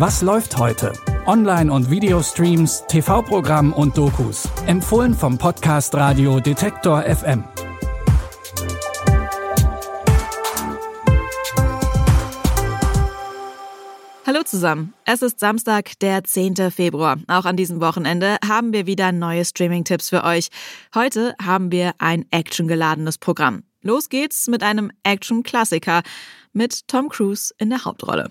Was läuft heute? Online- und Videostreams, TV-Programm und Dokus. Empfohlen vom Podcast Radio Detektor FM. Hallo zusammen. Es ist Samstag, der 10. Februar. Auch an diesem Wochenende haben wir wieder neue Streaming-Tipps für euch. Heute haben wir ein actiongeladenes Programm. Los geht's mit einem Action-Klassiker mit Tom Cruise in der Hauptrolle.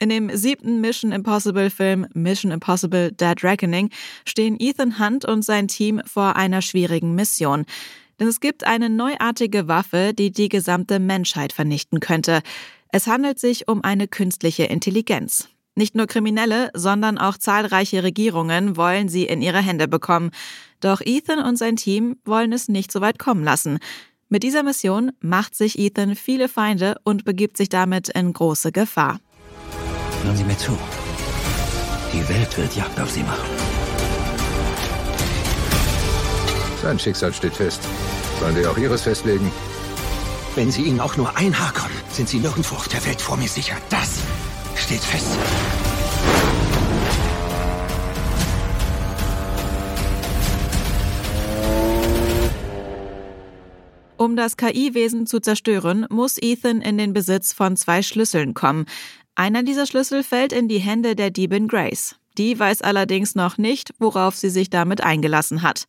In dem siebten Mission Impossible Film Mission Impossible Dead Reckoning stehen Ethan Hunt und sein Team vor einer schwierigen Mission. Denn es gibt eine neuartige Waffe, die die gesamte Menschheit vernichten könnte. Es handelt sich um eine künstliche Intelligenz. Nicht nur Kriminelle, sondern auch zahlreiche Regierungen wollen sie in ihre Hände bekommen. Doch Ethan und sein Team wollen es nicht so weit kommen lassen. Mit dieser Mission macht sich Ethan viele Feinde und begibt sich damit in große Gefahr. Hören Sie mir zu. Die Welt wird Jagd auf Sie machen. Sein Schicksal steht fest. Sollen wir auch Ihres festlegen? Wenn Sie ihnen auch nur ein Haar kommen, sind Sie nirgendwo auf der Welt vor mir sicher. Das steht fest. Um das KI-Wesen zu zerstören, muss Ethan in den Besitz von zwei Schlüsseln kommen. Einer dieser Schlüssel fällt in die Hände der Diebin Grace. Die weiß allerdings noch nicht, worauf sie sich damit eingelassen hat.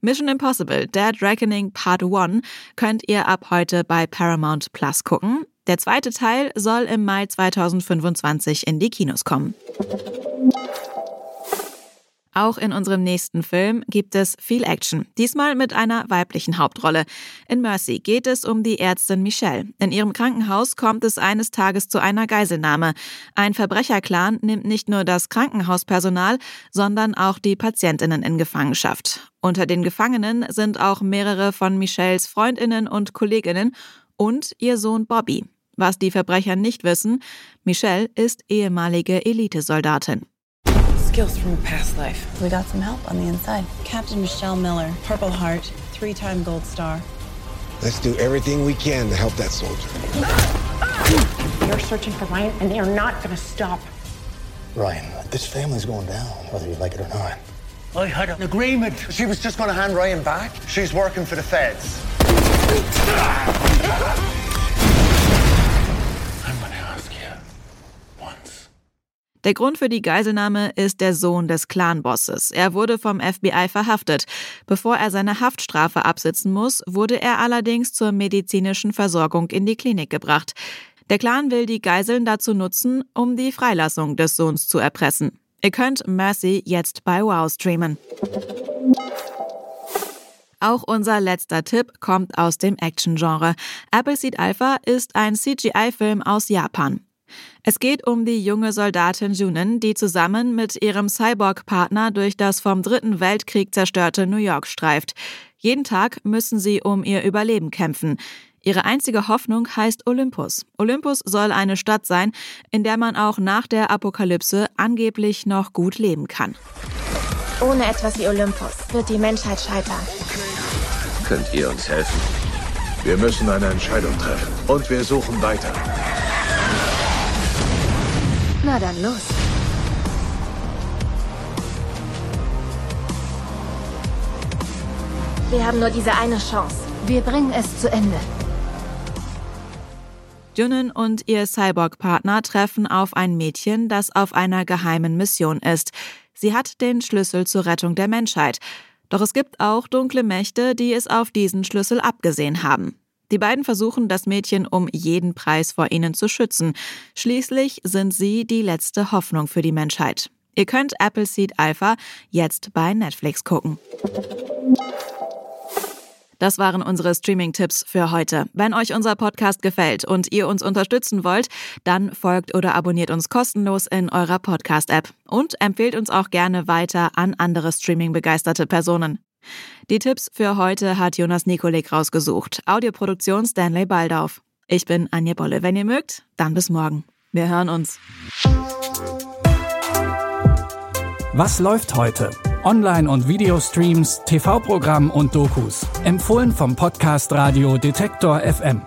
Mission Impossible Dead Reckoning Part 1 könnt ihr ab heute bei Paramount Plus gucken. Der zweite Teil soll im Mai 2025 in die Kinos kommen. Auch in unserem nächsten Film gibt es viel Action, diesmal mit einer weiblichen Hauptrolle. In Mercy geht es um die Ärztin Michelle. In ihrem Krankenhaus kommt es eines Tages zu einer Geiselnahme. Ein Verbrecherclan nimmt nicht nur das Krankenhauspersonal, sondern auch die Patientinnen in Gefangenschaft. Unter den Gefangenen sind auch mehrere von Michelles Freundinnen und Kolleginnen und ihr Sohn Bobby. Was die Verbrecher nicht wissen, Michelle ist ehemalige Elitesoldatin. Skills from a past life. We got some help on the inside. Captain Michelle Miller, Purple Heart, three time Gold Star. Let's do everything we can to help that soldier. You're searching for Ryan, and they are not going to stop. Ryan, this family's going down, whether you like it or not. I had an agreement. She was just going to hand Ryan back. She's working for the feds. Der Grund für die Geiselnahme ist der Sohn des Clanbosses. Er wurde vom FBI verhaftet. Bevor er seine Haftstrafe absitzen muss, wurde er allerdings zur medizinischen Versorgung in die Klinik gebracht. Der Clan will die Geiseln dazu nutzen, um die Freilassung des Sohns zu erpressen. Ihr könnt Mercy jetzt bei Wow streamen. Auch unser letzter Tipp kommt aus dem Action-Genre. Appleseed Alpha ist ein CGI-Film aus Japan. Es geht um die junge Soldatin Junin, die zusammen mit ihrem Cyborg-Partner durch das vom Dritten Weltkrieg zerstörte New York streift. Jeden Tag müssen sie um ihr Überleben kämpfen. Ihre einzige Hoffnung heißt Olympus. Olympus soll eine Stadt sein, in der man auch nach der Apokalypse angeblich noch gut leben kann. Ohne etwas wie Olympus wird die Menschheit scheitern. Könnt ihr uns helfen? Wir müssen eine Entscheidung treffen. Und wir suchen weiter. Na dann los. Wir haben nur diese eine Chance. Wir bringen es zu Ende. Junin und ihr Cyborg-Partner treffen auf ein Mädchen, das auf einer geheimen Mission ist. Sie hat den Schlüssel zur Rettung der Menschheit. Doch es gibt auch dunkle Mächte, die es auf diesen Schlüssel abgesehen haben. Die beiden versuchen, das Mädchen um jeden Preis vor ihnen zu schützen. Schließlich sind sie die letzte Hoffnung für die Menschheit. Ihr könnt Appleseed Alpha jetzt bei Netflix gucken. Das waren unsere Streaming-Tipps für heute. Wenn euch unser Podcast gefällt und ihr uns unterstützen wollt, dann folgt oder abonniert uns kostenlos in eurer Podcast-App und empfehlt uns auch gerne weiter an andere Streaming-begeisterte Personen. Die Tipps für heute hat Jonas Nikolik rausgesucht. Audioproduktion Stanley Baldauf. Ich bin Anja Bolle. Wenn ihr mögt, dann bis morgen. Wir hören uns. Was läuft heute? Online- und Videostreams, TV-Programm und Dokus. Empfohlen vom Podcast Radio Detektor FM.